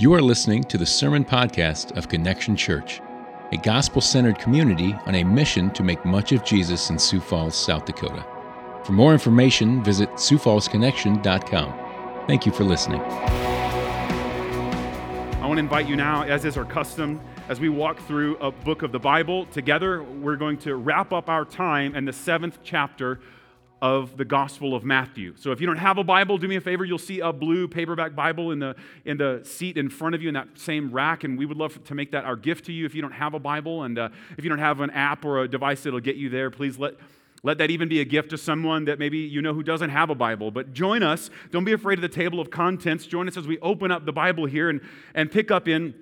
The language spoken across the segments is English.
You are listening to the Sermon Podcast of Connection Church, a gospel centered community on a mission to make much of Jesus in Sioux Falls, South Dakota. For more information, visit SiouxFallsConnection.com. Thank you for listening. I want to invite you now, as is our custom, as we walk through a book of the Bible together. We're going to wrap up our time in the seventh chapter of the Gospel of Matthew. So if you don't have a Bible, do me a favor. You'll see a blue paperback Bible in the, in the seat in front of you in that same rack, and we would love to make that our gift to you if you don't have a Bible. And uh, if you don't have an app or a device that'll get you there, please let, let that even be a gift to someone that maybe you know who doesn't have a Bible. But join us. Don't be afraid of the table of contents. Join us as we open up the Bible here and, and pick up in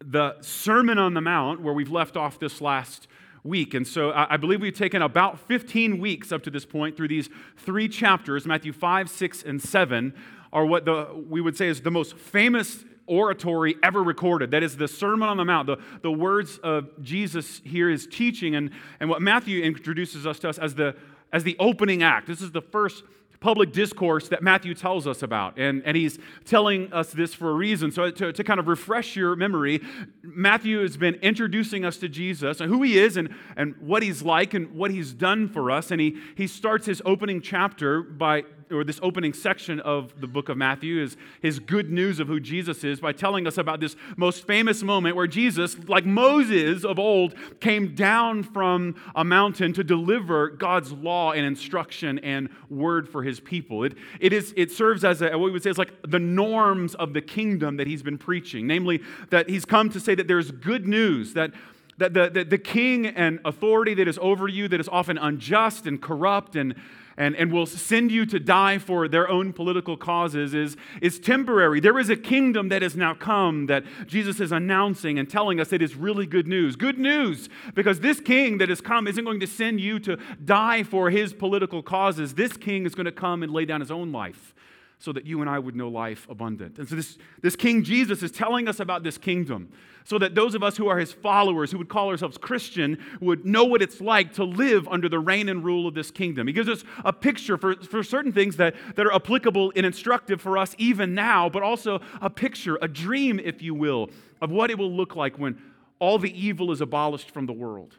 the Sermon on the Mount, where we've left off this last week. And so I believe we've taken about 15 weeks up to this point through these three chapters Matthew 5, 6, and 7 are what the, we would say is the most famous oratory ever recorded. That is the Sermon on the Mount, the, the words of Jesus here is teaching, and, and what Matthew introduces us to us as the, as the opening act. This is the first public discourse that Matthew tells us about. And, and he's telling us this for a reason. So, to, to kind of refresh your memory, Matthew has been introducing us to Jesus and who he is and, and what he's like and what he's done for us. And he, he starts his opening chapter by or this opening section of the book of Matthew is his good news of who Jesus is by telling us about this most famous moment where Jesus, like Moses of old, came down from a mountain to deliver God's law and instruction and word for his people. It, it, is, it serves as a, what we would say is like the norms of the kingdom that he's been preaching, namely that he's come to say that there's good news, that that the, the, the king and authority that is over you that is often unjust and corrupt and and, and will send you to die for their own political causes is, is temporary. There is a kingdom that has now come that Jesus is announcing and telling us it is really good news. Good news, because this king that has come isn't going to send you to die for his political causes. This king is going to come and lay down his own life so that you and I would know life abundant. And so this, this King Jesus is telling us about this kingdom so that those of us who are his followers, who would call ourselves Christian, would know what it's like to live under the reign and rule of this kingdom. He gives us a picture for, for certain things that, that are applicable and instructive for us even now, but also a picture, a dream, if you will, of what it will look like when all the evil is abolished from the world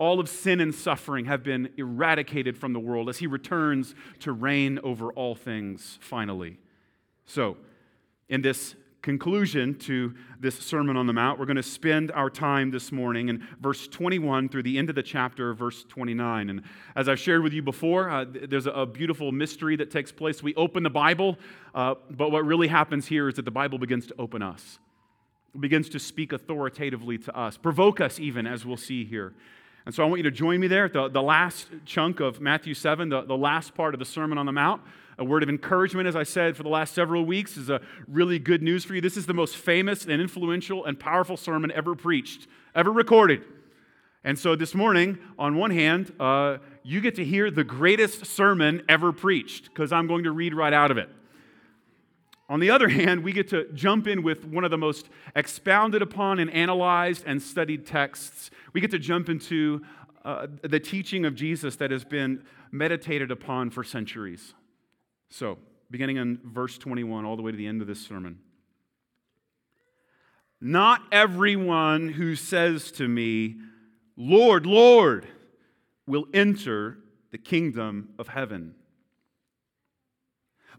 all of sin and suffering have been eradicated from the world as he returns to reign over all things finally. So, in this conclusion to this Sermon on the Mount, we're going to spend our time this morning in verse 21 through the end of the chapter, verse 29. And as I've shared with you before, uh, there's a, beautiful mystery that takes place. We open the Bible, uh, but what really happens here is that the Bible begins to open us, it begins to speak authoritatively to us, provoke us even, as we'll see here. And so I want you to join me there at the, the last chunk of Matthew 7, the, the last part of the Sermon on the Mount. A word of encouragement, as I said, for the last several weeks is a really good news for you. This is the most famous and influential and powerful sermon ever preached, ever recorded. And so this morning, on one hand, uh, you get to hear the greatest sermon ever preached because I'm going to read right out of it. On the other hand, we get to jump in with one of the most expounded upon and analyzed and studied texts. We get to jump into uh, the teaching of Jesus that has been meditated upon for centuries. So, beginning in verse 21 all the way to the end of this sermon. Not everyone who says to me, Lord, Lord, will enter the kingdom of heaven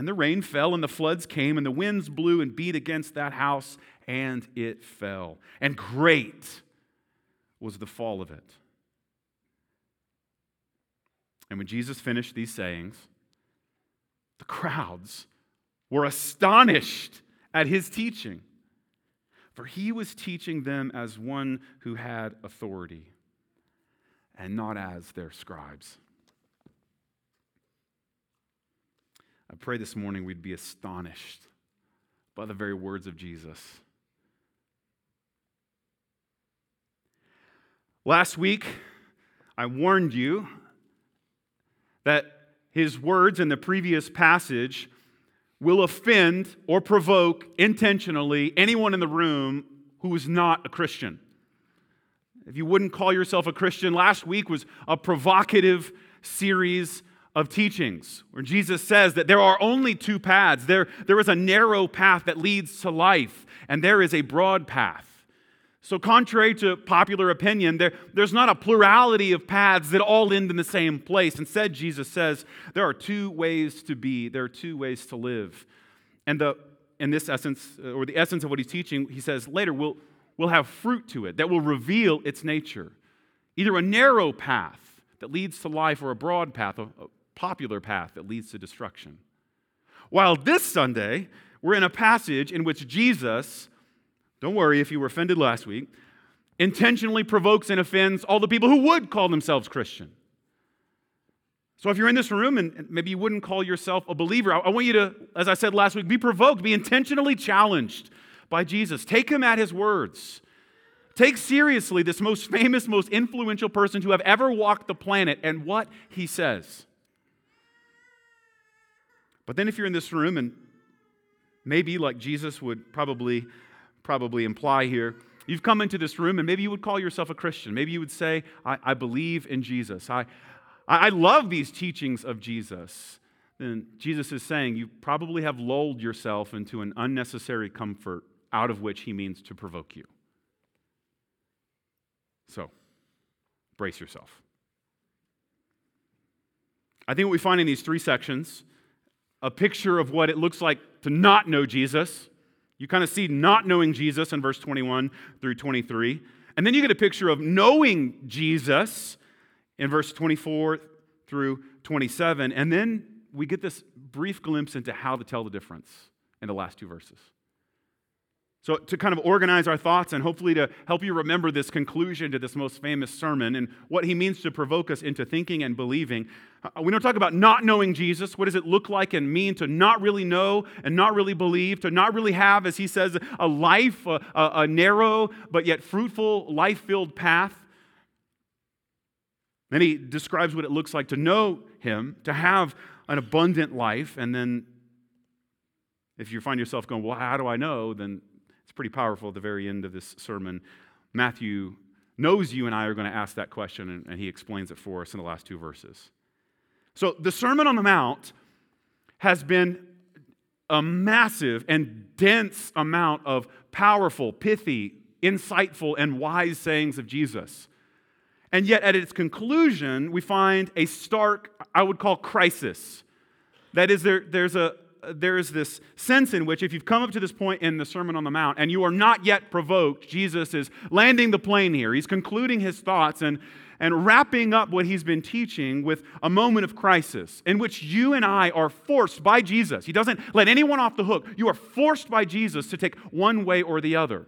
And the rain fell, and the floods came, and the winds blew and beat against that house, and it fell. And great was the fall of it. And when Jesus finished these sayings, the crowds were astonished at his teaching, for he was teaching them as one who had authority and not as their scribes. I pray this morning we'd be astonished by the very words of Jesus. Last week, I warned you that his words in the previous passage will offend or provoke intentionally anyone in the room who is not a Christian. If you wouldn't call yourself a Christian, last week was a provocative series of teachings where Jesus says that there are only two paths. There, there is a narrow path that leads to life, and there is a broad path. So, contrary to popular opinion, there, there's not a plurality of paths that all end in the same place. Instead, Jesus says there are two ways to be, there are two ways to live. And the, in this essence, uh, or the essence of what he's teaching, he says later, we'll, we'll have fruit to it that will reveal its nature. Either a narrow path that leads to life or a broad path, popular path that leads to destruction. While this Sunday, we're in a passage in which Jesus don't worry if you were offended last week, intentionally provokes and offends all the people who would call themselves Christian. So if you're in this room and maybe you wouldn't call yourself a believer, I want you to, as I said last week, be provoked, be intentionally challenged by Jesus. Take him at his words. Take seriously this most famous, most influential person to have ever walked the planet and what he says. But then if you're in this room and maybe like Jesus would probably probably imply here. You've come into this room and maybe you would call yourself a Christian. Maybe you would say, I, I believe in Jesus. I, I love these teachings of Jesus. Then Jesus is saying you probably have lulled yourself into an unnecessary comfort out of which he means to provoke you. So, brace yourself. I think what we find in these three sections a picture of what it looks like to not know Jesus, you kind of see not knowing Jesus in verse 21 through 23. And then you get a picture of knowing Jesus in verse 24 through 27. And then we get this brief glimpse into how to tell the difference in the last two verses. So, to kind of organize our thoughts and hopefully to help you remember this conclusion to this most famous sermon and what he means to provoke us into thinking and believing, uh, we don't talk about not knowing Jesus. What does it look like and mean to not really know and not really believe, to not really have, as he says, a life, a, a, a narrow but yet fruitful, life filled path? Then he describes what it looks like to know him, to have an abundant life, and then if you find yourself going, Well, how do I know? then it's pretty powerful at the very end of this sermon. Matthew knows you and I are going to ask that question, and, and he explains it for us in the last two verses. So, the Sermon on the Mount has been a massive and dense amount of powerful, pithy, insightful, and wise sayings of Jesus. And yet, at its conclusion, we find a stark, I would call, crisis. That is, there, there's a, there is this sense in which if you've come up to this point in the Sermon on the Mount and you are not yet provoked, Jesus is landing the plane here. He's concluding his thoughts and, and wrapping up what he's been teaching with a moment of crisis in which you and I are forced by Jesus. He doesn't let anyone off the hook. You are forced by Jesus to take one way or the other.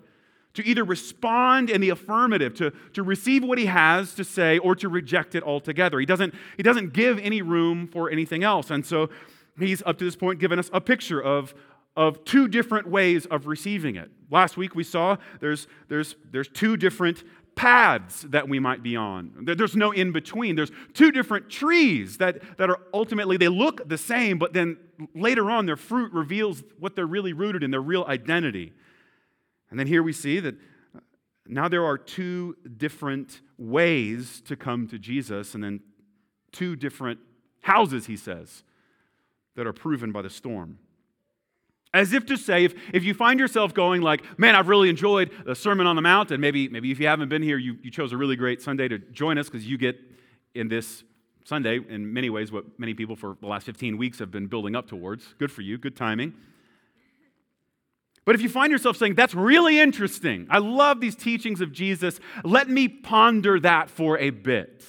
To either respond in the affirmative, to, to receive what he has to say, or to reject it altogether. He doesn't, he doesn't give any room for anything else. And so he's up to this point given us a picture of, of two different ways of receiving it. Last week we saw there's, there's, there's two different paths that we might be on. There's no in between. There's two different trees that, that are ultimately, they look the same, but then later on their fruit reveals what they're really rooted in, their real identity. And then here we see that now there are two different ways to come to Jesus, and then two different houses, he says that are proven by the storm. As if to say, if, if you find yourself going like, man, I've really enjoyed the Sermon on the Mount, and maybe, maybe if you haven't been here, you, you chose a really great Sunday to join us because you get in this Sunday, in many ways, what many people for the last 15 weeks have been building up towards. Good for you, good timing. But if you find yourself saying, that's really interesting, I love these teachings of Jesus, let me ponder that for a bit.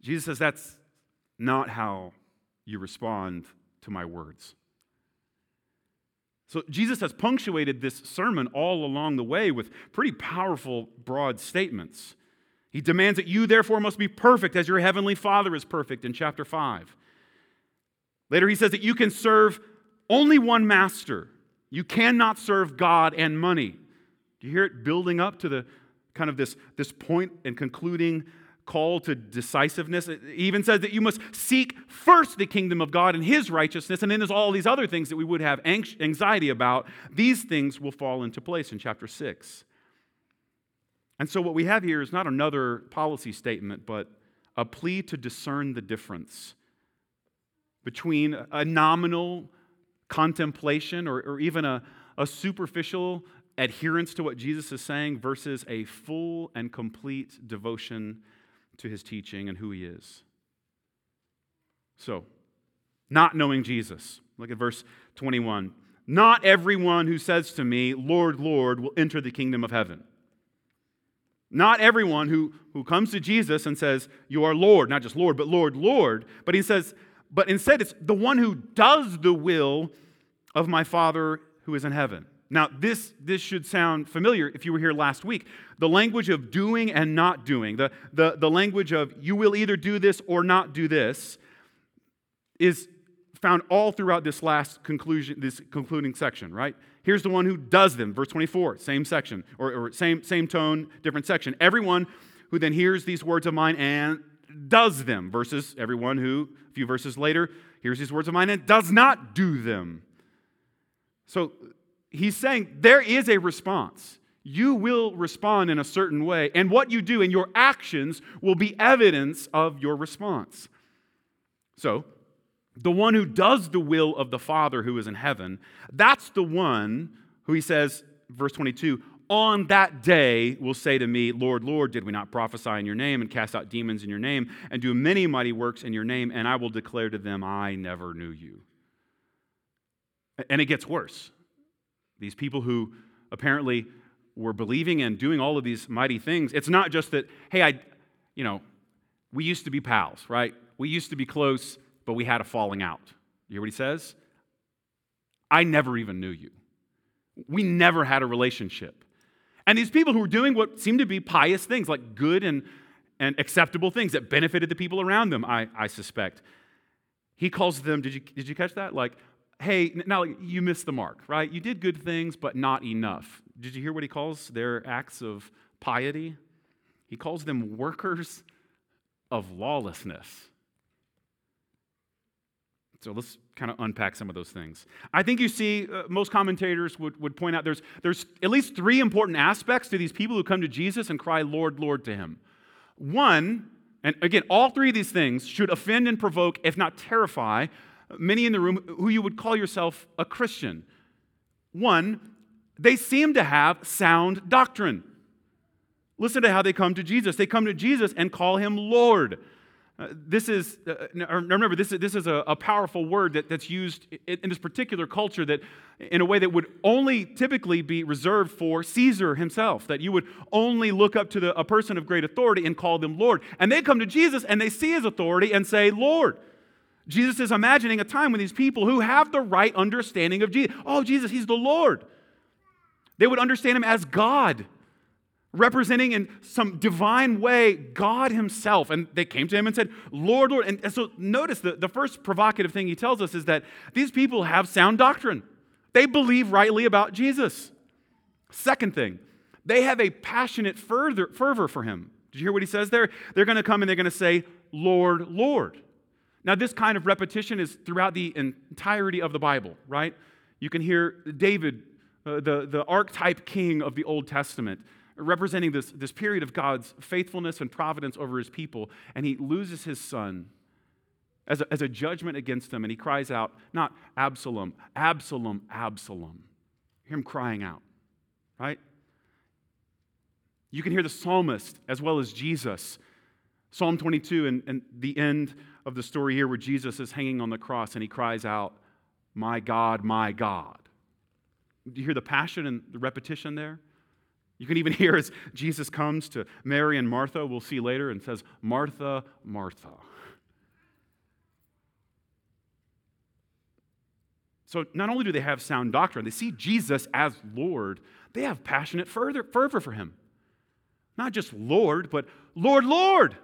Jesus says, that's not how you respond to my words. So Jesus has punctuated this sermon all along the way with pretty powerful, broad statements. He demands that you, therefore, must be perfect as your heavenly Father is perfect in chapter 5. Later, he says that you can serve only one master. You cannot serve God and money. Do you hear it building up to the kind of this, this point and concluding call to decisiveness. It even says that you must seek first the kingdom of God and his righteousness, and then there's all these other things that we would have anxiety about. These things will fall into place in chapter 6. And so, what we have here is not another policy statement, but a plea to discern the difference between a nominal contemplation or, or even a, a superficial adherence to what Jesus is saying versus a full and complete devotion to his teaching and who he is. So, not knowing Jesus. Look at verse 21. Not everyone who says to me, Lord, Lord, will enter the kingdom of heaven. Not everyone who, who comes to Jesus and says, You are Lord, not just Lord, but Lord, Lord. But he says, but instead it's the one who does the will of my Father who is in heaven. Now, this, this should sound familiar if you were here last week. The language of doing and not doing, the, the, the language of you will either do this or not do this, is found all throughout this last conclusion, this concluding section, right? Here's the one who does them, verse 24, same section, or, or same, same tone, different section. Everyone who then hears these words of mine and does them, versus everyone who, a few verses later, hears these words of mine and does not do them. So he's saying there is a response. You will respond in a certain way, and what you do and your actions will be evidence of your response. So, the one who does the will of the Father who is in heaven, that's the one who he says, verse 22, on that day will say to me, Lord, Lord, did we not prophesy in your name and cast out demons in your name and do many mighty works in your name? And I will declare to them, I never knew you. And it gets worse. These people who apparently were believing and doing all of these mighty things. It's not just that, hey, I, you know, we used to be pals, right? We used to be close, but we had a falling out. You hear what he says? I never even knew you. We never had a relationship. And these people who were doing what seemed to be pious things, like good and, and acceptable things that benefited the people around them, I, I suspect. He calls them, did you, did you catch that? Like hey, now you missed the mark, right? You did good things, but not enough. Did you hear what he calls their acts of piety? He calls them workers of lawlessness. So let's kind of unpack some of those things. I think you see, uh, most commentators would, would point out there's, there's at least three important aspects to these people who come to Jesus and cry, Lord, Lord, to him. One, and again, all three of these things should offend and provoke, if not terrify, many in the room who you would call yourself a Christian. One, they seem to have sound doctrine. Listen to how they come to Jesus. They come to Jesus and call him Lord. Uh, this is, uh, remember, this is, this is a, a powerful word that, that's used in, this particular culture that, in a way that would only typically be reserved for Caesar himself, that you would only look up to the, a person of great authority and call them Lord. And they come to Jesus and they see his authority and say, Lord. Jesus is imagining a time when these people who have the right understanding of Jesus, oh, Jesus, he's the Lord. They would understand him as God, representing in some divine way God himself. And they came to him and said, Lord, Lord. And, so notice the, the first provocative thing he tells us is that these people have sound doctrine. They believe rightly about Jesus. Second thing, they have a passionate fervor, fervor for him. Did you hear what he says there? They're going to come and they're going to say, Lord, Lord. Now, this kind of repetition is throughout the entirety of the Bible, right? You can hear David, uh, the, the archetype king of the Old Testament, representing this, this period of God's faithfulness and providence over his people, and he loses his son as a, as a judgment against them, and he cries out, not Absalom, Absalom, Absalom. You hear him crying out, right? You can hear the psalmist as well as Jesus. Psalm 22 and, and the end of the story here where Jesus is hanging on the cross and he cries out, My God, my God. Do you hear the passion and the repetition there? You can even hear as Jesus comes to Mary and Martha, we'll see later, and says, Martha, Martha. So not only do they have sound doctrine, they see Jesus as Lord, they have passionate fervor for him. Not just Lord, but Lord, Lord.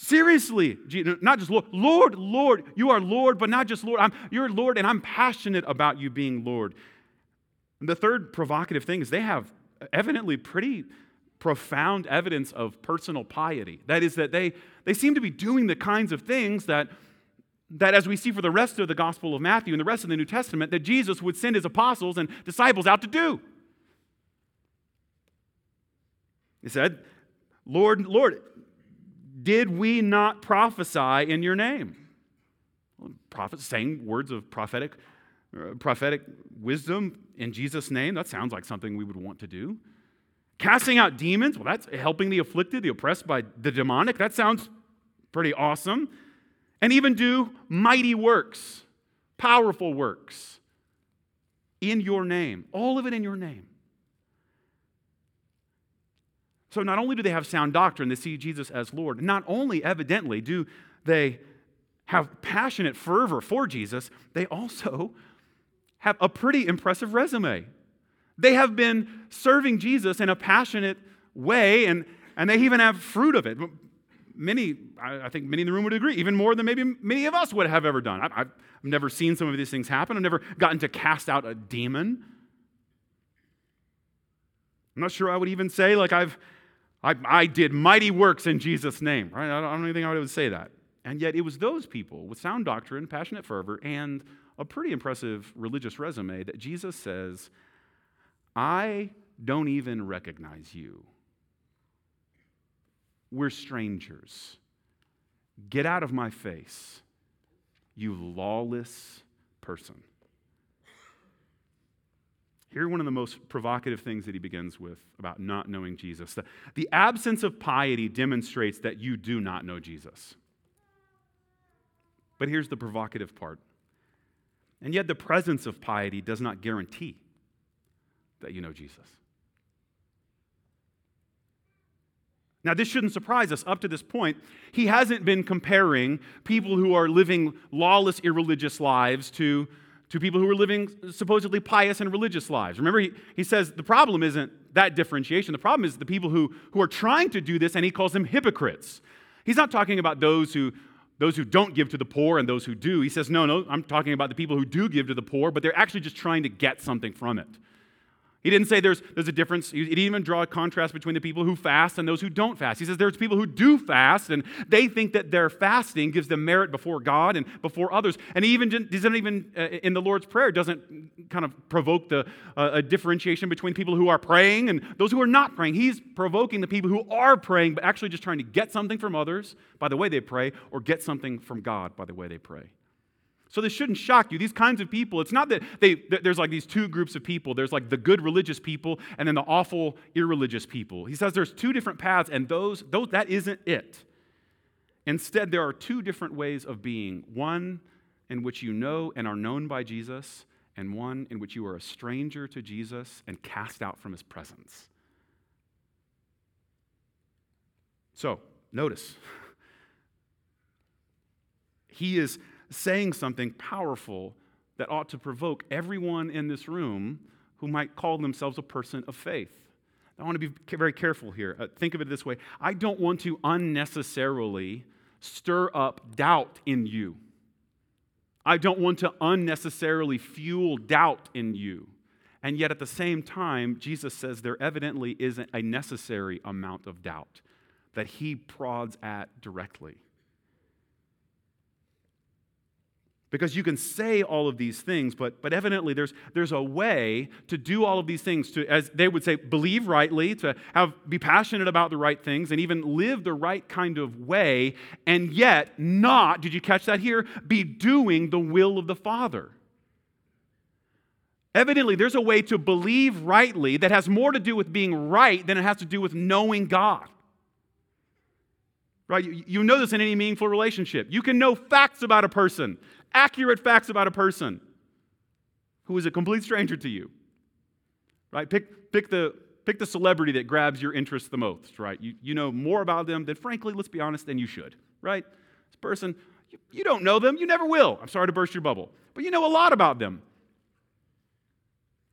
Seriously, not just Lord, Lord, Lord. You are Lord, but not just Lord. I'm, you're Lord, and I'm passionate about you being Lord. And the third provocative thing is they have evidently pretty profound evidence of personal piety. That is, that they, they seem to be doing the kinds of things that, that, as we see for the rest of the Gospel of Matthew and the rest of the New Testament, that Jesus would send his apostles and disciples out to do. He said, Lord, Lord, did we not prophesy in your name? prophets saying words of prophetic, uh, prophetic wisdom in Jesus' name. That sounds like something we would want to do. Casting out demons, well, that's helping the afflicted, the oppressed by the demonic. That sounds pretty awesome. And even do mighty works, powerful works in your name. All of it in your name. So not only do they have sound doctrine, they see Jesus as Lord, not only evidently do they have passionate fervor for Jesus, they also have a pretty impressive resume. They have been serving Jesus in a passionate way, and, and they even have fruit of it. Many, I think many in the room would agree, even more than maybe many of us would have ever done. I've, I've never seen some of these things happen. I've never gotten to cast out a demon. I'm not sure I would even say, like, I've I, I did mighty works in Jesus' name, right? I don't, I don't even think I would say that. And yet it was those people with sound doctrine, passionate fervor, and a pretty impressive religious resume that Jesus says, I don't even recognize you. We're strangers. Get out of my face, you lawless person. Here, one of the most provocative things that he begins with about not knowing Jesus. The, the absence of piety demonstrates that you do not know Jesus. But here's the provocative part. And yet, the presence of piety does not guarantee that you know Jesus. Now, this shouldn't surprise us. Up to this point, he hasn't been comparing people who are living lawless, irreligious lives to to people who were living supposedly pious and religious lives. Remember, he, he says the problem isn't that differentiation. The problem is the people who, who are trying to do this, and he calls them hypocrites. He's not talking about those who, those who don't give to the poor and those who do. He says, no, no, I'm talking about the people who do give to the poor, but they're actually just trying to get something from it. He didn't say there's, there's a difference. He didn't even draw a contrast between the people who fast and those who don't fast. He says there's people who do fast, and they think that their fasting gives them merit before God and before others. And he even doesn't even, uh, in the Lord's Prayer, doesn't kind of provoke the, uh, a differentiation between people who are praying and those who are not praying. He's provoking the people who are praying, but actually just trying to get something from others by the way they pray, or get something from God by the way they pray. So this shouldn't shock you. These kinds of people, it's not that they, there's like these two groups of people. There's like the good religious people and then the awful irreligious people. He says there's two different paths, and those, those that isn't it. Instead, there are two different ways of being one in which you know and are known by Jesus, and one in which you are a stranger to Jesus and cast out from his presence. So, notice. He is saying something powerful that ought to provoke everyone in this room who might call themselves a person of faith. I want to be very careful here. Uh, think of it this way I don't want to unnecessarily stir up doubt in you. I don't want to unnecessarily fuel doubt in you. And yet, at the same time, Jesus says there evidently isn't a necessary amount of doubt that he prods at directly. Because you can say all of these things, but, but evidently there's, there's a way to do all of these things, to, as they would say, believe rightly, to have, be passionate about the right things, and even live the right kind of way, and yet not, did you catch that here, be doing the will of the Father. Evidently, there's a way to believe rightly that has more to do with being right than it has to do with knowing God. Right? You, you know this in any meaningful relationship. You can know facts about a person accurate facts about a person. who is a complete stranger to you. Right? Pick, pick, the, pick the celebrity that grabs your interest the most, right? You, you know more about them than, frankly, let's be honest, than you should, right? This person, you, you don't know them, you never will. I'm sorry to burst your bubble, but you know a lot about them.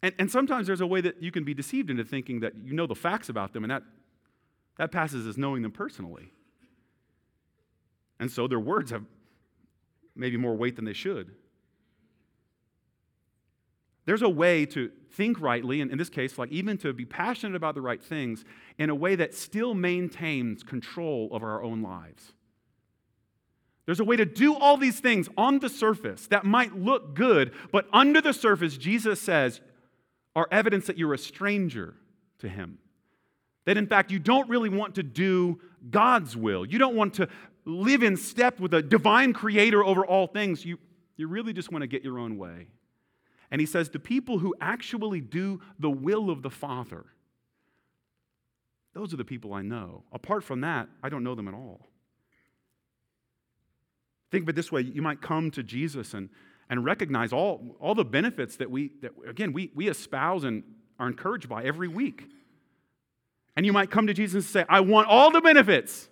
And, and sometimes there's a way that you can be deceived into thinking that you know the facts about them, and that, that passes as knowing them personally. And so their words have maybe more weight than they should. There's a way to think rightly, and in this case, like even to be passionate about the right things in a way that still maintains control of our own lives. There's a way to do all these things on the surface that might look good, but under the surface, Jesus says, are evidence that you're a stranger to Him. That in fact, you don't really want to do God's will. You don't want to live in step with a divine creator over all things. You, you really just want to get your own way. And he says, the people who actually do the will of the Father, those are the people I know. Apart from that, I don't know them at all. Think of it this way you might come to Jesus and, and recognize all, all the benefits that we, that, again, we, we espouse and are encouraged by every week. And you might come to Jesus and say, I want all the benefits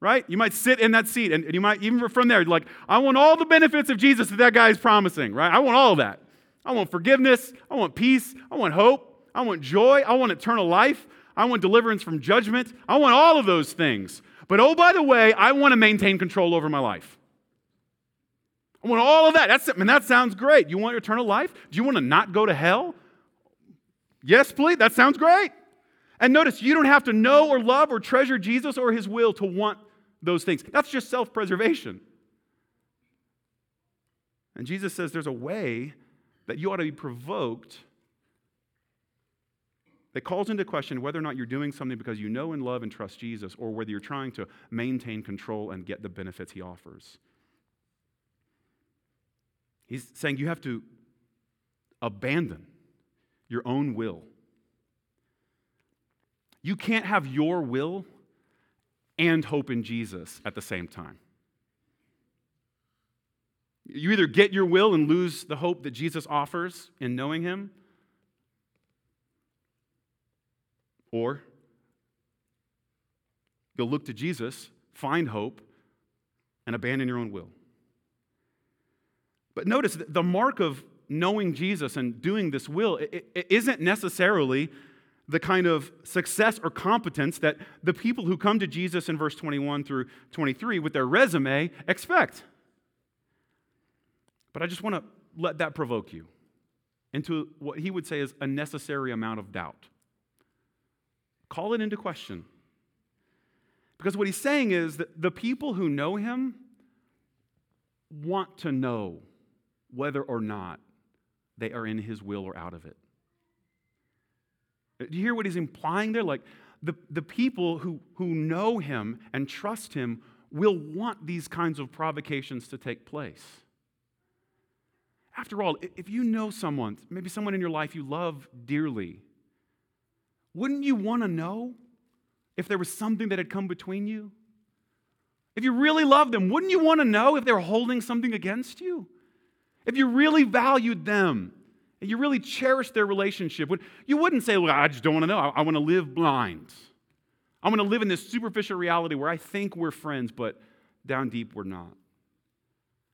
right? You might sit in that seat and, you might, even from there, like, I want all the benefits of Jesus that that guy is promising, right? I want all of that. I want forgiveness. I want peace. I want hope. I want joy. I want eternal life. I want deliverance from judgment. I want all of those things. But oh, by the way, I want to maintain control over my life. I want all of that. That's I mean, that sounds great. You want eternal life? Do you want to not go to hell? Yes, please. That sounds great. And notice, you don't have to know or love or treasure Jesus or his will to want those things. That's just self preservation. And Jesus says there's a way that you ought to be provoked that calls into question whether or not you're doing something because you know and love and trust Jesus or whether you're trying to maintain control and get the benefits he offers. He's saying you have to abandon your own will. You can't have your will and hope in Jesus at the same time. You either get your will and lose the hope that Jesus offers in knowing Him, or you'll look to Jesus, find hope, and abandon your own will. But notice the mark of knowing Jesus and doing this will it isn't necessarily the kind of success or competence that the people who come to Jesus in verse 21 through 23 with their resume expect. But I just want to let that provoke you into what he would say is a necessary amount of doubt. Call it into question. Because what he's saying is that the people who know him want to know whether or not they are in his will or out of it. Do you hear what he's implying there? Like the, the people who, who know him and trust him will want these kinds of provocations to take place. After all, if you know someone, maybe someone in your life you love dearly, wouldn't you want to know if there was something that had come between you? If you really loved them, wouldn't you want to know if they were holding something against you? If you really valued them, you really cherish their relationship, you wouldn't say, Well, I just don't want to know. I, I want to live blind. I want to live in this superficial reality where I think we're friends, but down deep we're not.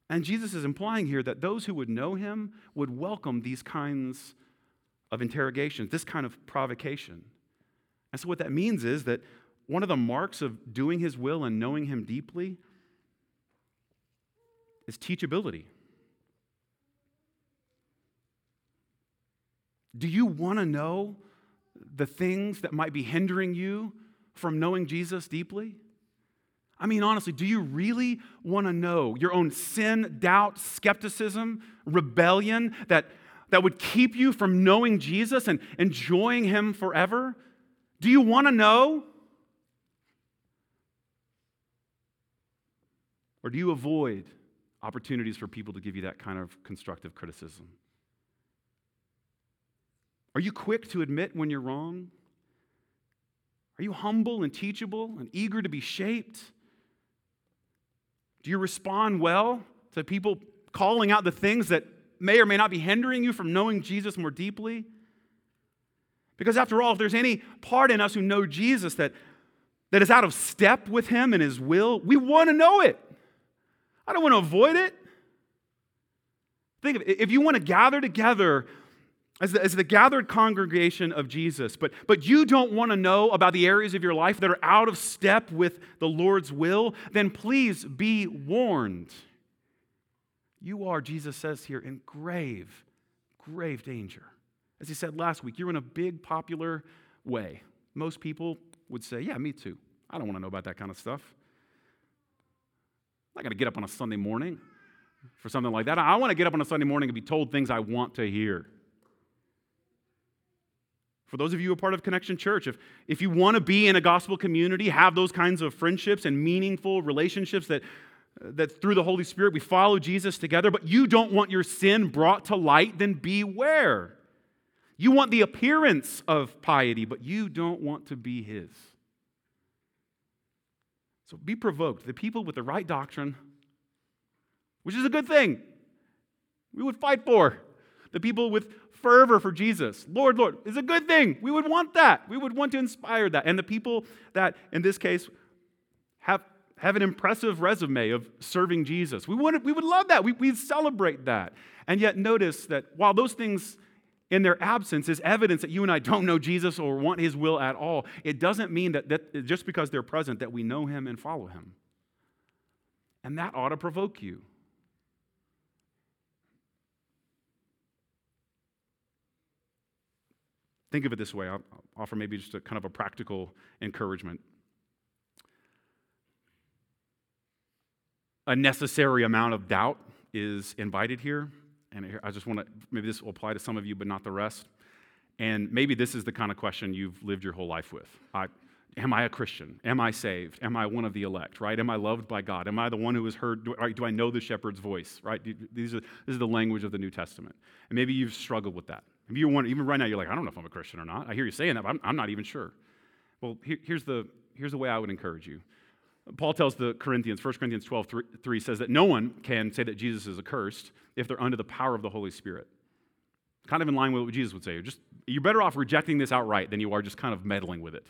And Jesus is implying here that those who would know him would welcome these kinds of interrogations, this kind of provocation. And so, what that means is that one of the marks of doing his will and knowing him deeply is teachability. Do you want to know the things that might be hindering you from knowing Jesus deeply? I mean, honestly, do you really want to know your own sin, doubt, skepticism, rebellion that, that would keep you from knowing Jesus and enjoying Him forever? Do you want to know? Or do you avoid opportunities for people to give you that kind of constructive criticism? Are you quick to admit when you're wrong? Are you humble and teachable and eager to be shaped? Do you respond well to people calling out the things that may or may not be hindering you from knowing Jesus more deeply? Because after all, if there's any part in us who know Jesus that, that is out of step with him and his will, we want to know it. I don't want to avoid it. Think of it. If you want to gather together as the, as the gathered congregation of Jesus, but, but you don't want to know about the areas of your life that are out of step with the Lord's will, then please be warned. You are, Jesus says here, in grave, grave danger. As he said last week, you're in a big, popular way. Most people would say, Yeah, me too. I don't want to know about that kind of stuff. I'm not going to get up on a Sunday morning for something like that. I want to get up on a Sunday morning and be told things I want to hear. For those of you who are part of Connection Church, if, if you want to be in a gospel community, have those kinds of friendships and meaningful relationships that, that through the Holy Spirit we follow Jesus together, but you don't want your sin brought to light, then beware. You want the appearance of piety, but you don't want to be His. So be provoked. The people with the right doctrine, which is a good thing, we would fight for. The people with fervor for Jesus, Lord, Lord, is a good thing. We would want that. We would want to inspire that. And the people that, in this case, have, have an impressive resume of serving Jesus, we, would, we would love that. We, we'd celebrate that. And yet, notice that while those things in their absence is evidence that you and I don't know Jesus or want his will at all, it doesn't mean that, that just because they're present that we know him and follow him. And that ought to provoke you. Think of it this way. I'll offer maybe just a kind of a practical encouragement. A necessary amount of doubt is invited here. And I just want to, maybe this will apply to some of you, but not the rest. And maybe this is the kind of question you've lived your whole life with. I, am I a Christian? Am I saved? Am I one of the elect, right? Am I loved by God? Am I the one who has heard, do, do I know the shepherd's voice, right? These are, this is the language of the New Testament. And maybe you've struggled with that. Maybe you want, even right now, you're like, I don't know if I'm a Christian or not. I hear you saying that, but I'm, I'm not even sure. Well, here, here's, the, here's the way I would encourage you. Paul tells the Corinthians, 1 Corinthians 12, 3, 3 says that no one can say that Jesus is accursed if they're under the power of the Holy Spirit. Kind of in line with what Jesus would say. You're, just, you're better off rejecting this outright than you are just kind of meddling with it.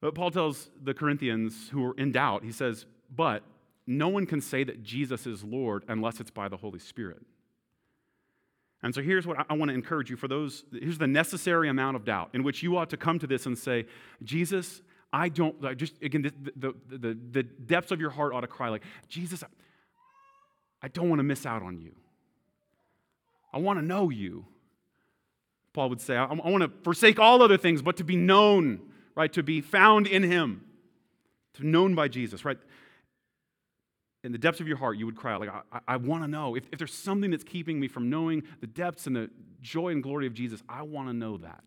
But Paul tells the Corinthians who are in doubt, he says, But no one can say that Jesus is Lord unless it's by the Holy Spirit. And so here's what I want to encourage you for those, here's the necessary amount of doubt in which you ought to come to this and say, Jesus, I don't, I just, again, the, the, the, the, depths of your heart ought to cry like, Jesus, I don't want to miss out on you. I want to know you. Paul would say, I, I want to forsake all other things, but to be known, right? To be found in him, to be known by Jesus, right? In the depths of your heart, you would cry out, like, I, I want to know. If, if there's something that's keeping me from knowing the depths and the joy and glory of Jesus, I want to know that.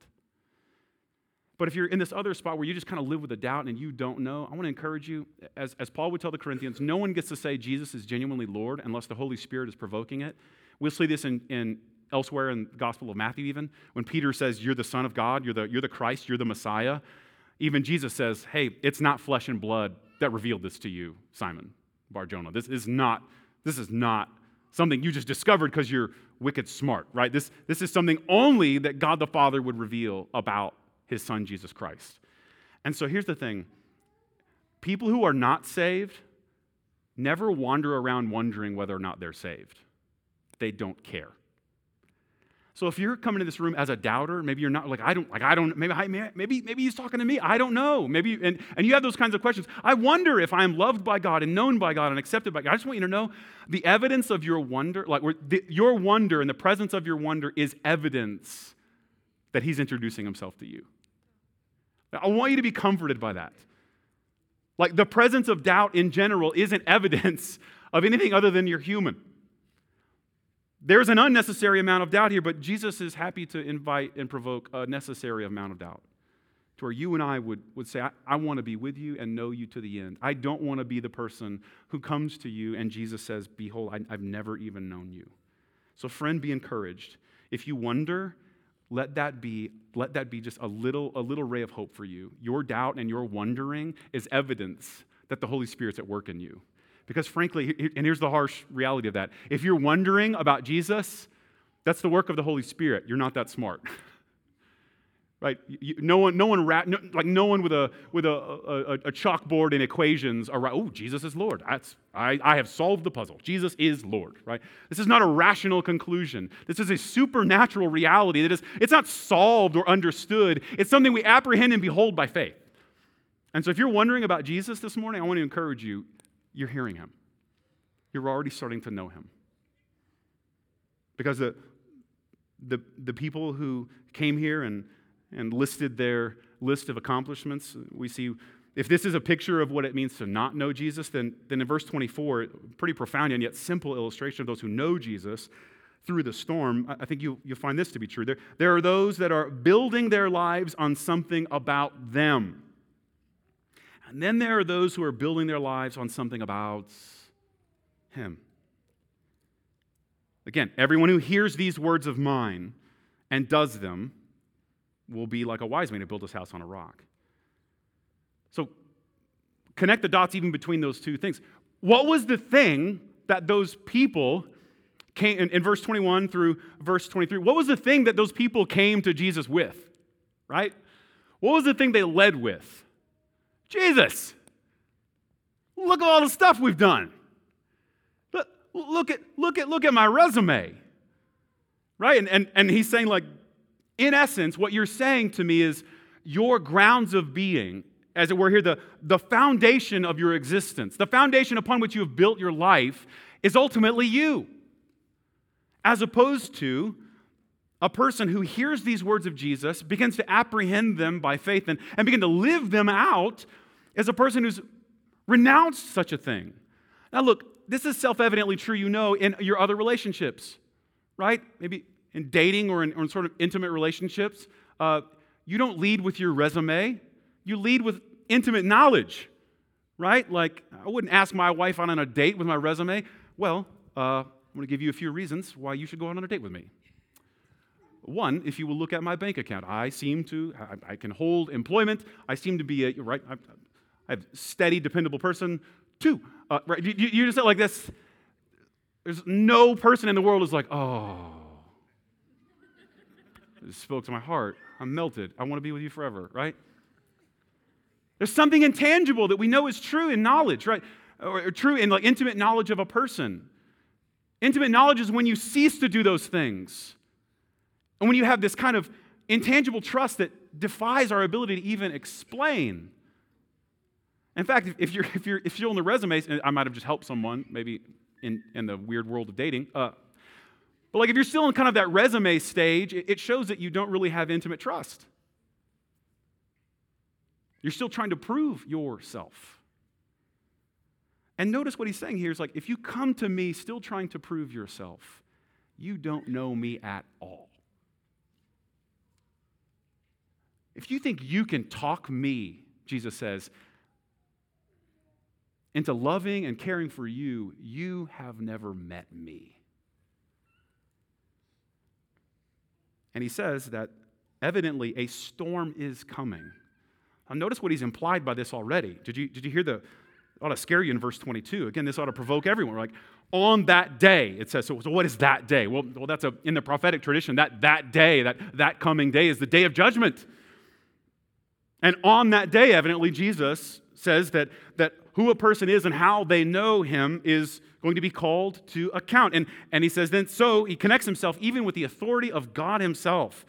But if you're in this other spot where you just kind of live with a doubt and you don't know, I want to encourage you, as, as Paul would tell the Corinthians, no one gets to say Jesus is genuinely Lord unless the Holy Spirit is provoking it. We'll see this in, in elsewhere in the Gospel of Matthew, even. When Peter says, You're the Son of God, you're the, you're the Christ, you're the Messiah. Even Jesus says, Hey, it's not flesh and blood that revealed this to you, Simon Bar Jonah. This is not, this is not something you just discovered because you're wicked smart, right? This, this is something only that God the Father would reveal about his son, Jesus Christ. And so here's the thing people who are not saved never wander around wondering whether or not they're saved, they don't care. So if you're coming to this room as a doubter, maybe you're not like I don't like I don't maybe maybe maybe he's talking to me. I don't know. Maybe and, and you have those kinds of questions. I wonder if I'm loved by God and known by God and accepted by God. I just want you to know the evidence of your wonder, like the, your wonder and the presence of your wonder is evidence that he's introducing himself to you. I want you to be comforted by that. Like the presence of doubt in general isn't evidence of anything other than you're human. There's an unnecessary amount of doubt here, but Jesus is happy to invite and provoke a necessary amount of doubt to where you and I would, would say, I, I want to be with you and know you to the end. I don't want to be the person who comes to you and Jesus says, Behold, I, I've never even known you. So, friend, be encouraged. If you wonder, let that be let that be just a little a little ray of hope for you your doubt and your wondering is evidence that the holy spirit's at work in you Because frankly, and here's the harsh reality of that if you're wondering about Jesus, that's the work of the Holy Spirit. You're not that smart. right? You, no one, no one, no, like no one with a with a, a, a chalkboard and equations are right. Oh, Jesus is Lord. That's I, I have solved the puzzle. Jesus is Lord. Right? This is not a rational conclusion. This is a supernatural reality that is. It's not solved or understood. It's something we apprehend and behold by faith. And so, if you're wondering about Jesus this morning, I want to encourage you. You're hearing him. You're already starting to know him. Because the the, the people who came here and and listed their list of accomplishments. We see if this is a picture of what it means to not know Jesus, then, then in verse 24, pretty profound and yet simple illustration of those who know Jesus through the storm, I think you, you'll find this to be true. There, there are those that are building their lives on something about them. And then there are those who are building their lives on something about Him. Again, everyone who hears these words of mine and does them will be like a wise man who built his house on a rock. So connect the dots even between those two things. What was the thing that those people came in, in, verse 21 through verse 23? What was the thing that those people came to Jesus with? Right? What was the thing they led with? Jesus. Look at all the stuff we've done. Look, look at look at look at my resume. Right? And, and, and he's saying, like, in essence, what you're saying to me is your grounds of being, as it were here, the, the foundation of your existence, the foundation upon which you have built your life, is ultimately you. As opposed to a person who hears these words of Jesus, begins to apprehend them by faith, and, and begin to live them out as a person who's renounced such a thing. Now, look, this is self evidently true, you know, in your other relationships, right? Maybe in dating or in, or in sort of intimate relationships, uh, you don't lead with your resume, you lead with intimate knowledge, right? Like, I wouldn't ask my wife on a date with my resume. Well, uh, I'm going to give you a few reasons why you should go out on a date with me. One, if you will look at my bank account, I seem to, I, I can hold employment. I seem to be a, right, I, have steady, dependable person. Two, uh, right, you, you just said like this. There's no person in the world is like, oh, it spoke to my heart. I'm melted. I want to be with you forever, right? There's something intangible that we know is true in knowledge, right? Or, or true in like intimate knowledge of a person. Intimate knowledge is when you cease to do those things. And when you have this kind of intangible trust that defies our ability to even explain. In fact, if you're, if you're, if you're on the resumes, I might have just helped someone, maybe in, in the weird world of dating. Uh, but like if you're still in kind of that resume stage, it shows that you don't really have intimate trust. You're still trying to prove yourself. And notice what he's saying here is like, if you come to me still trying to prove yourself, you don't know me at all. If you think you can talk me, Jesus says, into loving and caring for you, you have never met me. And he says that evidently a storm is coming. Now, notice what he's implied by this already. Did you, did you hear the, ought to scare you in verse 22. Again, this ought to provoke everyone. We're like, on that day, it says, so, so what is that day? Well, well, that's a, in the prophetic tradition, that that day, that, that coming day is the day of judgment. And on that day, evidently, Jesus says that, that who a person is and how they know him is going to be called to account. And, and he says, then so he connects himself even with the authority of God himself.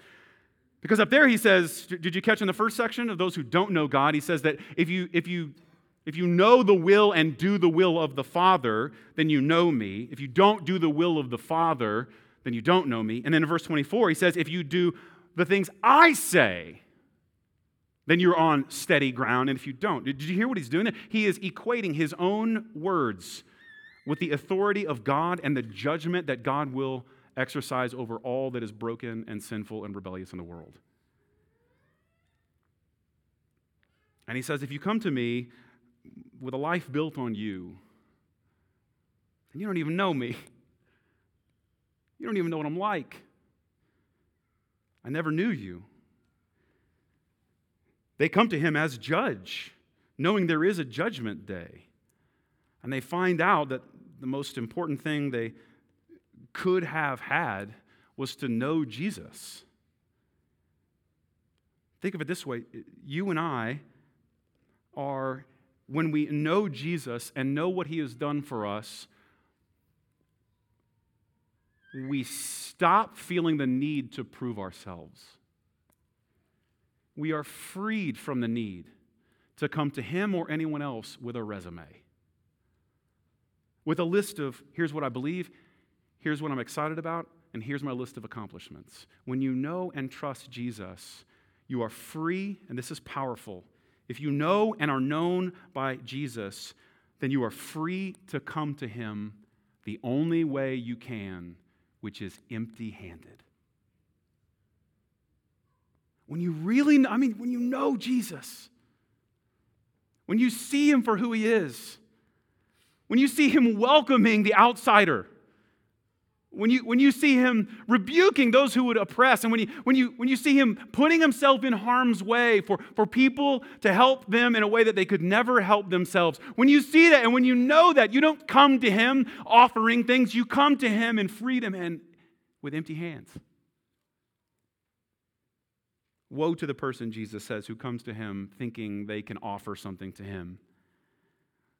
Because up there he says, did you catch in the first section of those who don't know God? He says that if you, if you, if you know the will and do the will of the Father, then you know me. If you don't do the will of the Father, then you don't know me. And then in verse 24, he says, if you do the things I say, then you're on steady ground. And if you don't, did you hear what he's doing? He is equating his own words with the authority of God and the judgment that God will exercise over all that is broken and sinful and rebellious in the world. And he says, if you come to me with a life built on you, and you don't even know me, you don't even know what I'm like. I never knew you. They come to him as judge, knowing there is a judgment day. And they find out that the most important thing they could have had was to know Jesus. Think of it this way you and I are, when we know Jesus and know what he has done for us, we stop feeling the need to prove ourselves. We are freed from the need to come to him or anyone else with a resume. With a list of here's what I believe, here's what I'm excited about, and here's my list of accomplishments. When you know and trust Jesus, you are free, and this is powerful. If you know and are known by Jesus, then you are free to come to him the only way you can, which is empty handed. When you really, I mean, when you know Jesus, when you see him for who he is, when you see him welcoming the outsider, when you, when you see him rebuking those who would oppress, and when you, when, you, when you see him putting himself in harm's way for, for people to help them in a way that they could never help themselves, when you see that and when you know that, you don't come to him offering things, you come to him in freedom and with empty hands. Woe to the person, Jesus says, who comes to him thinking they can offer something to him.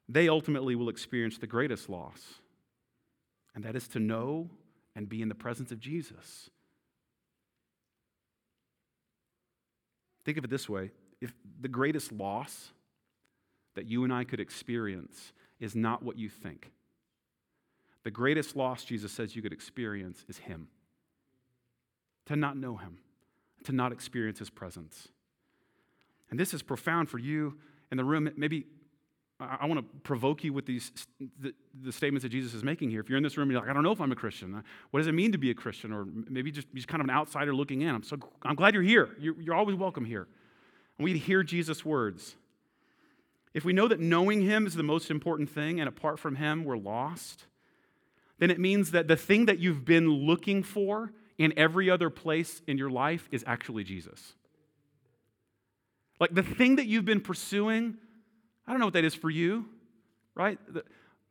They ultimately will experience the greatest loss, and that is to know and be in the presence of Jesus. Think of it this way if the greatest loss that you and I could experience is not what you think, the greatest loss Jesus says you could experience is Him. To not know Him, to not experience His presence. And this is profound for you in the room. Maybe I, want to provoke you with these the, the, statements that Jesus is making here. If you're in this room, you're like, I don't know if I'm a Christian. Uh, what does it mean to be a Christian? Or maybe just just kind of an outsider looking in. I'm so I'm glad you're here. You're, you're always welcome here. And we hear Jesus' words. If we know that knowing Him is the most important thing, and apart from Him, we're lost, then it means that the thing that you've been looking for in every other place in your life is actually Jesus. Like the thing that you've been pursuing I don't know what that is for you, right? The,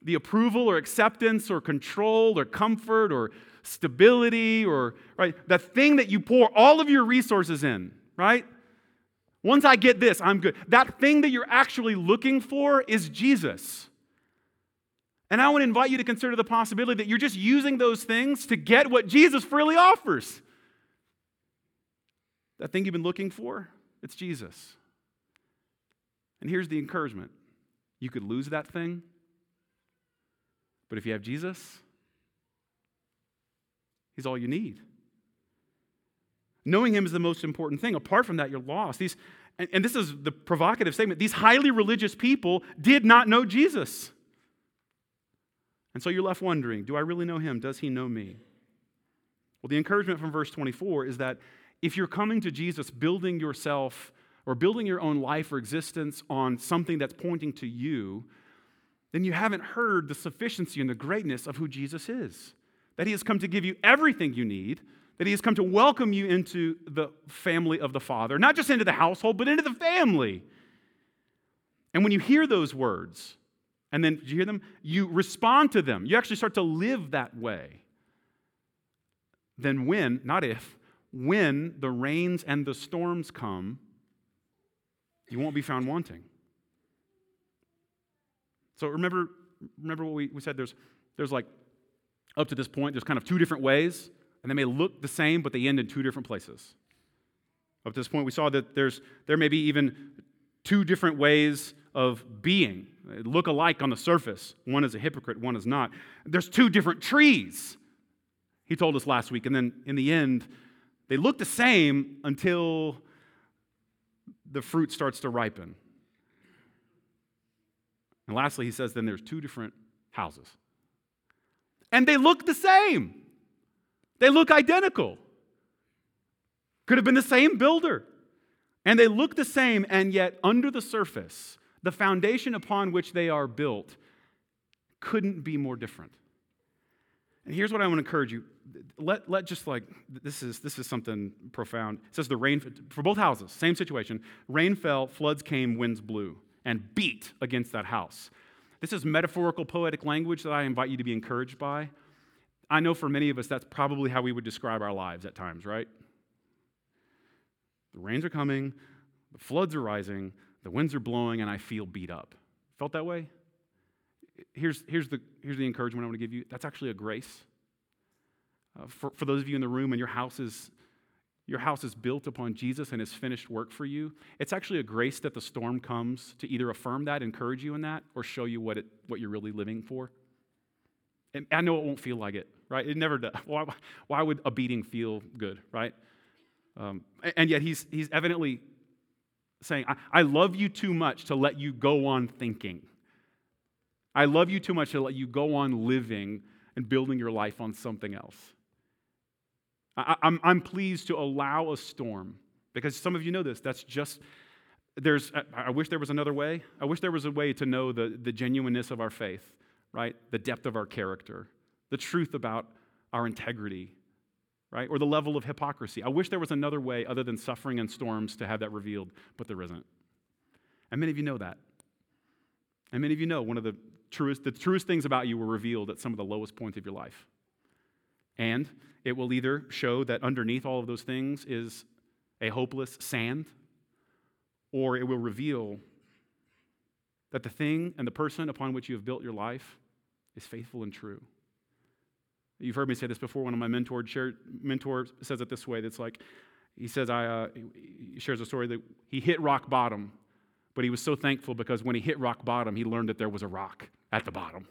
the approval or acceptance or control or comfort or stability or, right? The thing that you pour all of your resources in, right? Once I get this, I'm good. That thing that you're actually looking for is Jesus. And I want to invite you to consider the possibility that you're just using those things to get what Jesus freely offers. That thing you've been looking for, it's Jesus. And here's the encouragement you could lose that thing, but if you have Jesus, He's all you need. Knowing Him is the most important thing. Apart from that, you're lost. These, and, and this is the provocative statement these highly religious people did not know Jesus. And so you're left wondering do I really know Him? Does He know me? Well, the encouragement from verse 24 is that if you're coming to Jesus building yourself or building your own life or existence on something that's pointing to you, then you haven't heard the sufficiency and the greatness of who Jesus is. That he has come to give you everything you need, that he has come to welcome you into the family of the Father, not just into the household, but into the family. And when you hear those words, and then you hear them, you respond to them. You actually start to live that way. Then, when, not if, when the rains and the storms come, you won't be found wanting. So remember, remember what we, we said? There's, there's like, up to this point, there's kind of two different ways, and they may look the same, but they end in two different places. Up to this point, we saw that there's, there may be even two different ways of being, they look alike on the surface. One is a hypocrite, one is not. There's two different trees, he told us last week, and then in the end, they look the same until the fruit starts to ripen. And lastly, he says, then there's two different houses. And they look the same, they look identical. Could have been the same builder. And they look the same, and yet under the surface, the foundation upon which they are built couldn't be more different. And here's what I want to encourage you. Let, let just like, this is, this is something profound. It says the rain, for both houses, same situation. Rain fell, floods came, winds blew, and beat against that house. This is metaphorical, poetic language that I invite you to be encouraged by. I know for many of us, that's probably how we would describe our lives at times, right? The rains are coming, the floods are rising, the winds are blowing, and I feel beat up. Felt that way? Here's, here's, the, here's the encouragement I want to give you that's actually a grace. Uh, for, for those of you in the room and your house is your house is built upon Jesus and his finished work for you, it's actually a grace that the storm comes to either affirm that, encourage you in that, or show you what, it, what you're really living for. And I know it won't feel like it, right? It never does. Why, why would a beating feel good, right? Um, and yet he's, he's evidently saying, I, I love you too much to let you go on thinking. I love you too much to let you go on living and building your life on something else. I, I'm, I'm pleased to allow a storm because some of you know this. That's just, there's, I wish there was another way. I wish there was a way to know the, the genuineness of our faith, right? The depth of our character, the truth about our integrity, right? Or the level of hypocrisy. I wish there was another way other than suffering and storms to have that revealed, but there isn't. And many of you know that. And many of you know one of the truest, the truest things about you were revealed at some of the lowest points of your life. And it will either show that underneath all of those things is a hopeless sand, or it will reveal that the thing and the person upon which you have built your life is faithful and true. You've heard me say this before. One of my mentors mentor says it this way. That's like, he says, I, uh, he shares a story that he hit rock bottom, but he was so thankful because when he hit rock bottom, he learned that there was a rock at the bottom.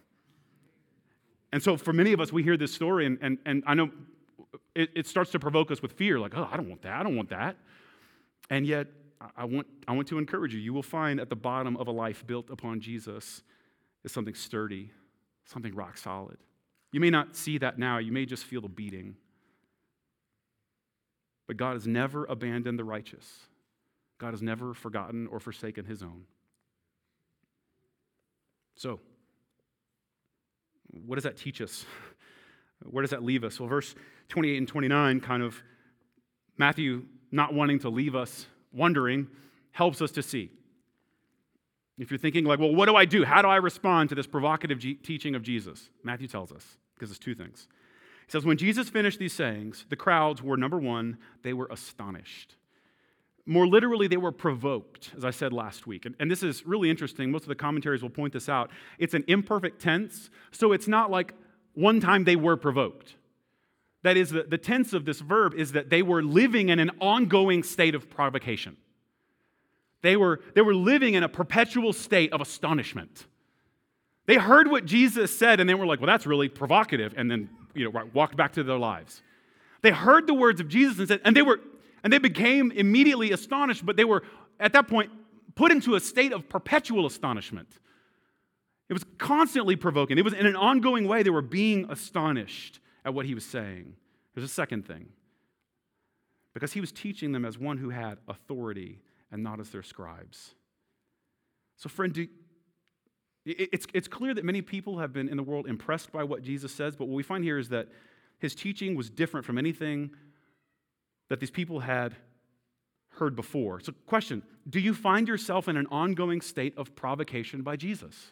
And so for many of us, we hear this story, and, and, and I know it, it starts to provoke us with fear, like, oh, I don't want that, I don't want that. And yet, I want, I want to encourage you. You will find at the bottom of a life built upon Jesus is something sturdy, something rock solid. You may not see that now, you may just feel the beating. But God has never abandoned the righteous, God has never forgotten or forsaken his own. So, what does that teach us? Where does that leave us? Well, verse 28 and 29 kind of Matthew not wanting to leave us wondering helps us to see. If you're thinking, like, well, what do I do? How do I respond to this provocative teaching of Jesus? Matthew tells us, because it's two things. He says, when Jesus finished these sayings, the crowds were, number one, they were astonished. More literally, they were provoked, as I said last week. And, and, this is really interesting. Most of the commentaries will point this out. It's an imperfect tense, so it's not like one time they were provoked. That is, the, the tense of this verb is that they were living in an ongoing state of provocation. They were, they were living in a perpetual state of astonishment. They heard what Jesus said and they were like, well, that's really provocative, and then you know, walked back to their lives. They heard the words of Jesus and said, and they were, and they became immediately astonished, but they were at that point put into a state of perpetual astonishment. It was constantly provoking. It was in an ongoing way they were being astonished at what he was saying. There's a second thing. Because he was teaching them as one who had authority and not as their scribes. So, friend, do, it's, it's clear that many people have been in the world impressed by what Jesus says, but what we find here is that his teaching was different from anything that these people had heard before. So, question Do you find yourself in an ongoing state of provocation by Jesus?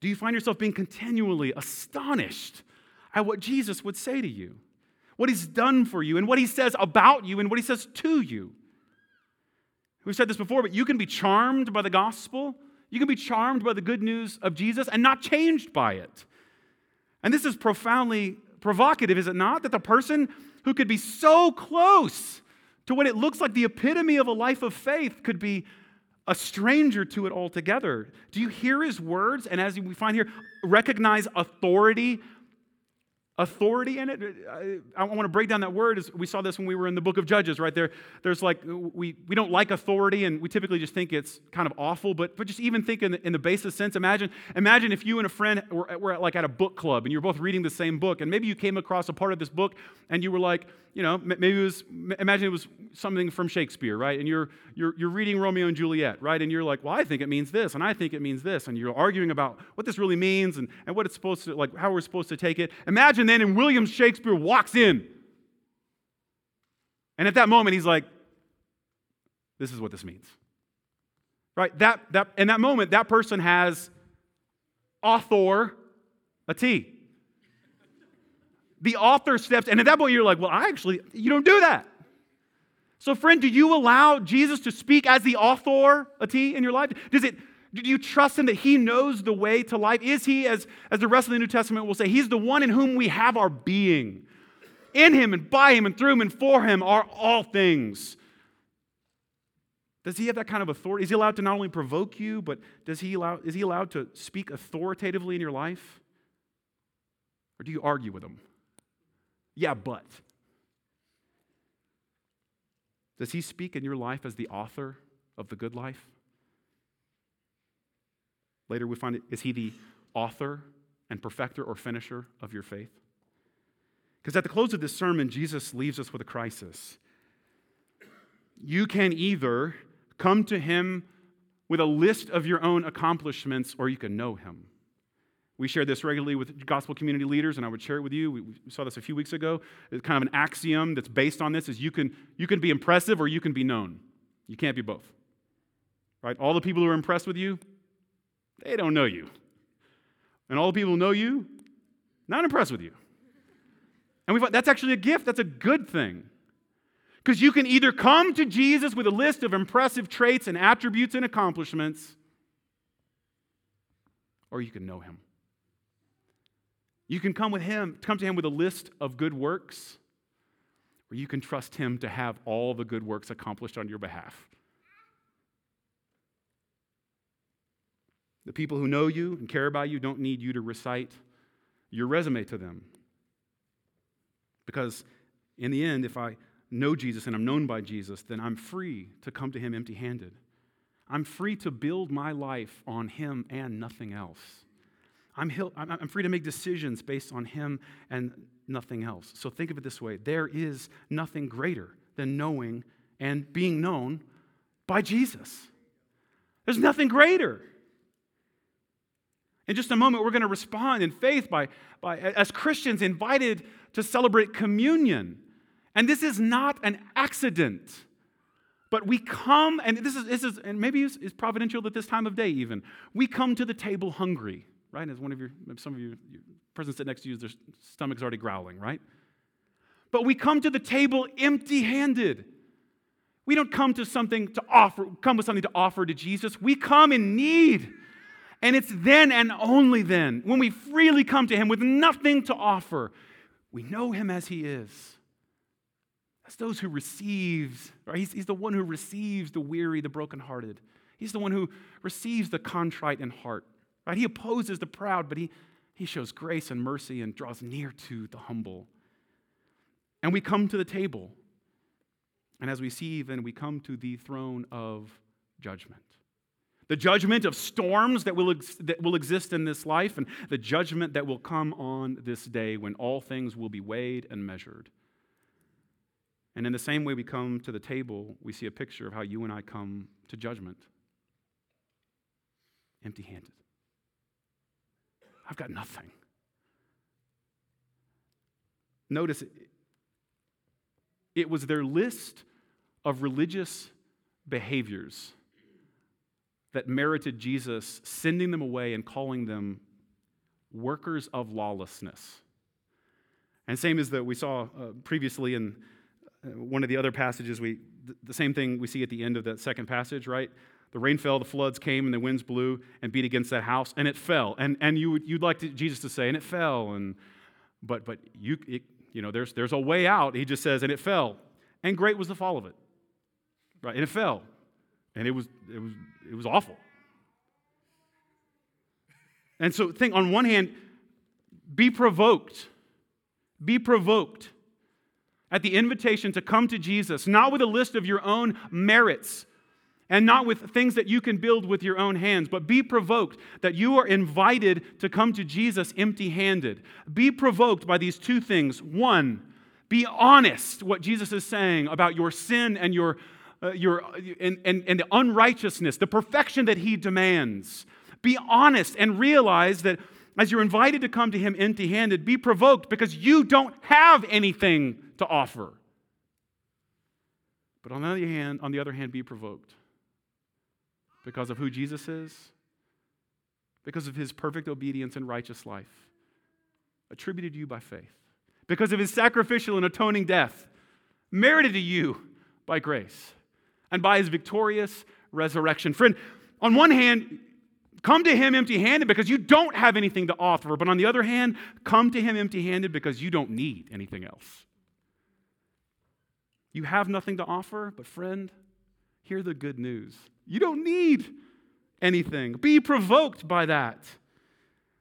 Do you find yourself being continually astonished at what Jesus would say to you, what he's done for you, and what he says about you, and what he says to you? We've said this before, but you can be charmed by the gospel. You can be charmed by the good news of Jesus and not changed by it. And this is profoundly provocative, is it not? That the person who could be so close to what it looks like the epitome of a life of faith could be a stranger to it altogether. Do you hear his words? And as we find here, recognize authority authority in it. I, I want to break down that word. As we saw this when we were in the book of Judges, right there. There's like, we, we don't like authority and we typically just think it's kind of awful, but, but just even think in the, in the basis sense. Imagine, imagine if you and a friend were, were at, like at a book club and you're both reading the same book and maybe you came across a part of this book and you were like, you know, maybe it was, imagine it was something from Shakespeare, right? And you're, you're, you're reading Romeo and Juliet, right? And you're like, well, I think it means this, and I think it means this. And you're arguing about what this really means and, and what it's supposed to, like, how we're supposed to take it. Imagine then, and William Shakespeare walks in. And at that moment, he's like, this is what this means. Right? That, that, in that moment, that person has author a T. The author steps, and at that point, you're like, well, I actually, you don't do that. So, friend, do you allow Jesus to speak as the author a T in your life? Does it, do you trust him that he knows the way to life? Is he, as, as the rest of the New Testament will say, he's the one in whom we have our being? In him and by him and through him and for him are all things. Does he have that kind of authority? Is he allowed to not only provoke you, but does he allow, is he allowed to speak authoritatively in your life? Or do you argue with him? Yeah, but. Does he speak in your life as the author of the good life? Later we find it, is he the author and perfecter or finisher of your faith? Because at the close of this sermon, Jesus leaves us with a crisis. You can either come to him with a list of your own accomplishments, or you can know him. We share this regularly with gospel community leaders, and I would share it with you. We, saw this a few weeks ago. It's kind of an axiom that's based on this: is you can you can be impressive or you can be known. You can't be both. Right? All the people who are impressed with you, they don't know you, and all the people who know you, not impressed with you. And we that's actually a gift. That's a good thing. Because you can either come to Jesus with a list of impressive traits and attributes and accomplishments, or you can know him. You can come with him, come to him with a list of good works, or you can trust him to have all the good works accomplished on your behalf. The people who know you and care about you don't need you to recite your resume to them. Because in the end, if I know Jesus and I'm known by Jesus, then I'm free to come to him empty handed. I'm free to build my life on him and nothing else. I'm, I'm free to make decisions based on Him and nothing else. So think of it this way there is nothing greater than knowing and being known by Jesus. There's nothing greater. In just a moment, we're going to respond in faith by, by, as Christians, invited to celebrate communion. And this is not an accident. But we come, and this is, this is and maybe it's, it's providential at this time of day even. We come to the table hungry right? As one of your, some of you, your person sitting next to you, their stomach's already growling, right? But we come to the table empty handed. We don't come to something to offer, come with something to offer to Jesus. We come in need. And it's then and only then, when we freely come to Him with nothing to offer, we know Him as He is. As those who receives, right? He's, he's the one who receives the weary, the brokenhearted. He's the one who receives the contrite in heart. Right? He opposes the proud, but he, he shows grace and mercy and draws near to the humble. And we come to the table. And as we see, then we come to the throne of judgment. The judgment of storms that will, ex- that will exist in this life, and the judgment that will come on this day when all things will be weighed and measured. And in the same way we come to the table, we see a picture of how you and I come to judgment empty handed. I've got nothing. Notice it was their list of religious behaviors that merited Jesus sending them away and calling them workers of lawlessness. And same as that we saw uh, previously in uh, one of the other passages, we, the same thing we see at the end of that second passage, right? The rain fell, the floods came, and the winds blew and beat against that house, and it fell. And, and you, you'd like to, Jesus to say, and it fell. And, but but you, it, you know, there's, there's a way out. He just says, and it fell. And great was the fall of it. Right? And it fell. And it was, it was, it was awful. And so think, on one hand, be provoked. Be provoked at the invitation to come to Jesus, not with a list of your own merits, and not with things that you can build with your own hands, but be provoked that you are invited to come to Jesus empty handed. Be provoked by these two things. One, be honest what Jesus is saying about your sin and your, uh, your and, and, and the unrighteousness, the perfection that he demands. Be honest and realize that as you're invited to come to him empty handed, be provoked because you don't have anything to offer. But on the other hand, on the other hand, be provoked Because of who Jesus is? Because of his perfect obedience and righteous life, attributed to you by faith. Because of his sacrificial and atoning death, merited to you by grace. And by his victorious resurrection. Friend, on one hand, come to him empty handed because you don't have anything to offer. But on the other hand, come to him empty handed because you don't need anything else. You have nothing to offer, but friend, hear the good news. You don't need anything. Be provoked by that.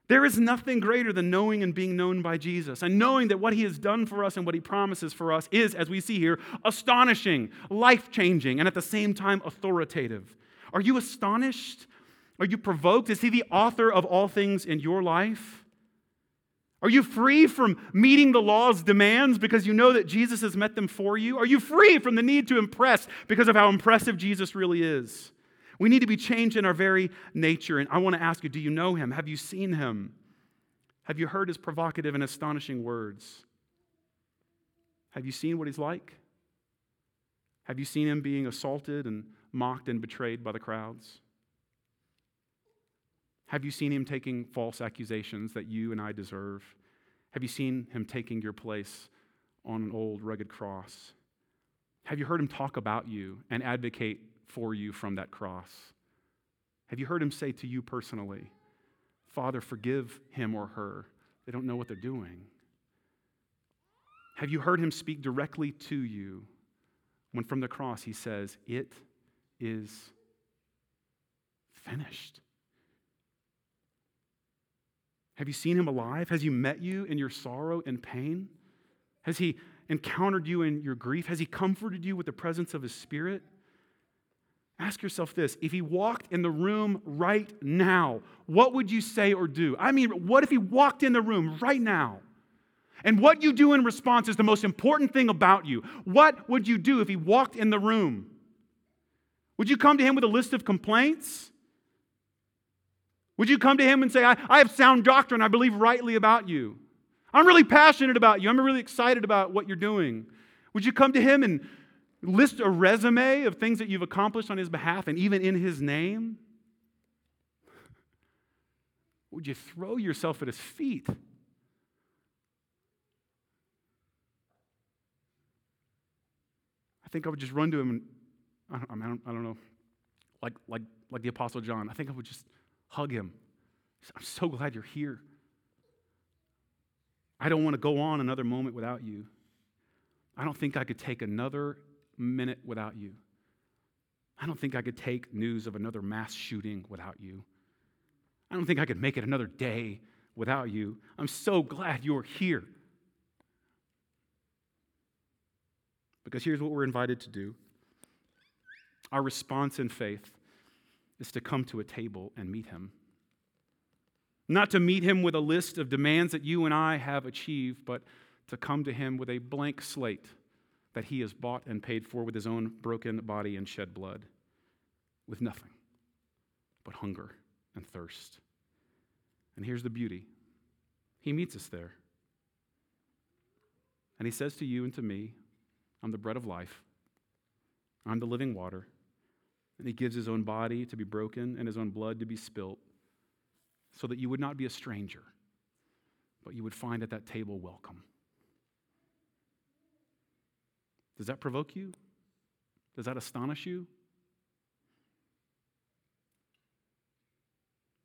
There is nothing greater than knowing and being known by Jesus and knowing that what he has done for us and what he promises for us is, as we see here, astonishing, life changing, and at the same time authoritative. Are you astonished? Are you provoked? Is he the author of all things in your life? Are you free from meeting the law's demands because you know that Jesus has met them for you? Are you free from the need to impress because of how impressive Jesus really is? We need to be changed in our very nature. And I want to ask you do you know him? Have you seen him? Have you heard his provocative and astonishing words? Have you seen what he's like? Have you seen him being assaulted and mocked and betrayed by the crowds? Have you seen him taking false accusations that you and I deserve? Have you seen him taking your place on an old rugged cross? Have you heard him talk about you and advocate for you from that cross? Have you heard him say to you personally, Father, forgive him or her? They don't know what they're doing. Have you heard him speak directly to you when from the cross he says, It is finished? Have you seen him alive? Has he met you in your sorrow and pain? Has he encountered you in your grief? Has he comforted you with the presence of his spirit? Ask yourself this if he walked in the room right now, what would you say or do? I mean, what if he walked in the room right now? And what you do in response is the most important thing about you. What would you do if he walked in the room? Would you come to him with a list of complaints? Would you come to him and say, I, I have sound doctrine, I believe rightly about you? I'm really passionate about you, I'm really excited about what you're doing. Would you come to him and list a resume of things that you've accomplished on his behalf and even in his name? Would you throw yourself at his feet? I think I would just run to him and I don't, I don't, I don't know, like, like, like the Apostle John. I think I would just Hug him. I'm so glad you're here. I don't want to go on another moment without you. I don't think I could take another minute without you. I don't think I could take news of another mass shooting without you. I don't think I could make it another day without you. I'm so glad you're here. Because here's what we're invited to do our response in faith is to come to a table and meet him. Not to meet him with a list of demands that you and I have achieved, but to come to him with a blank slate that he has bought and paid for with his own broken body and shed blood, with nothing but hunger and thirst. And here's the beauty He meets us there. And He says to you and to me, I'm the bread of life, I'm the living water. And he gives his own body to be broken and his own blood to be spilt so that you would not be a stranger, but you would find at that table welcome. Does that provoke you? Does that astonish you?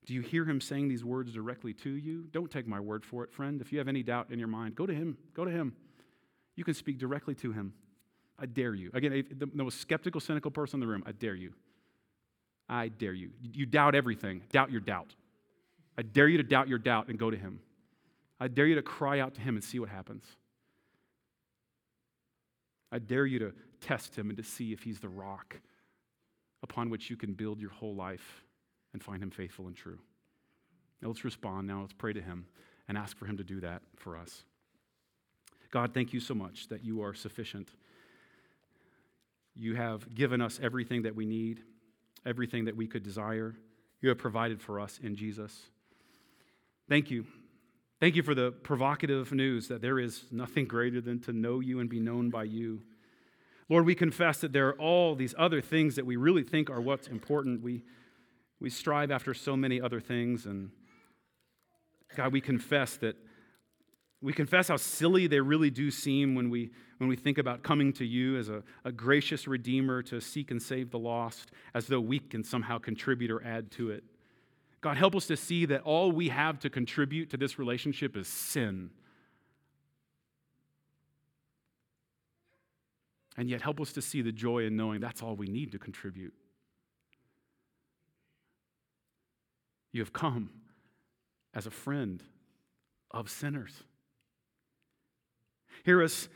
Do you hear him saying these words directly to you? Don't take my word for it, friend. If you have any doubt in your mind, go to him. Go to him. You can speak directly to him. I dare you. Again, the most skeptical, cynical person in the room, I dare you. I dare you. You doubt everything. Doubt your doubt. I dare you to doubt your doubt and go to him. I dare you to cry out to him and see what happens. I dare you to test him and to see if he's the rock upon which you can build your whole life and find him faithful and true. Now let's respond. Now let's pray to him and ask for him to do that for us. God, thank you so much that you are sufficient. You have given us everything that we need, everything that we could desire. You have provided for us in Jesus. Thank you. Thank you for the provocative news that there is nothing greater than to know you and be known by you. Lord, we confess that there are all these other things that we really think are what's important. We, We strive after so many other things, and God, we confess that we confess how silly they really do seem when we, when we think about coming to you as a, a gracious Redeemer to seek and save the lost, as though we can somehow contribute or add to it. God, help us to see that all we have to contribute to this relationship is sin. And yet, help us to see the joy in knowing that's all we need to contribute. You have come as a friend of sinners. Hear us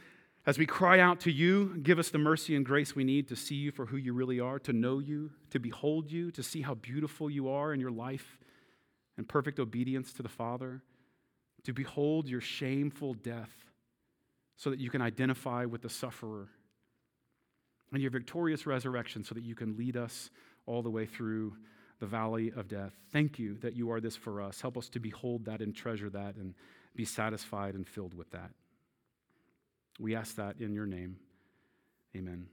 as we cry out to you. Give us the mercy and grace we need to see you for who you really are, to know you, to behold you, to see how beautiful you are in your life and perfect obedience to the Father, to behold your shameful death so that you can identify with the sufferer, and your victorious resurrection so that you can lead us all the way through the valley of death. Thank you that you are this for us. Help us to behold that and treasure that and be satisfied and filled with that. We ask that in your name. Amen.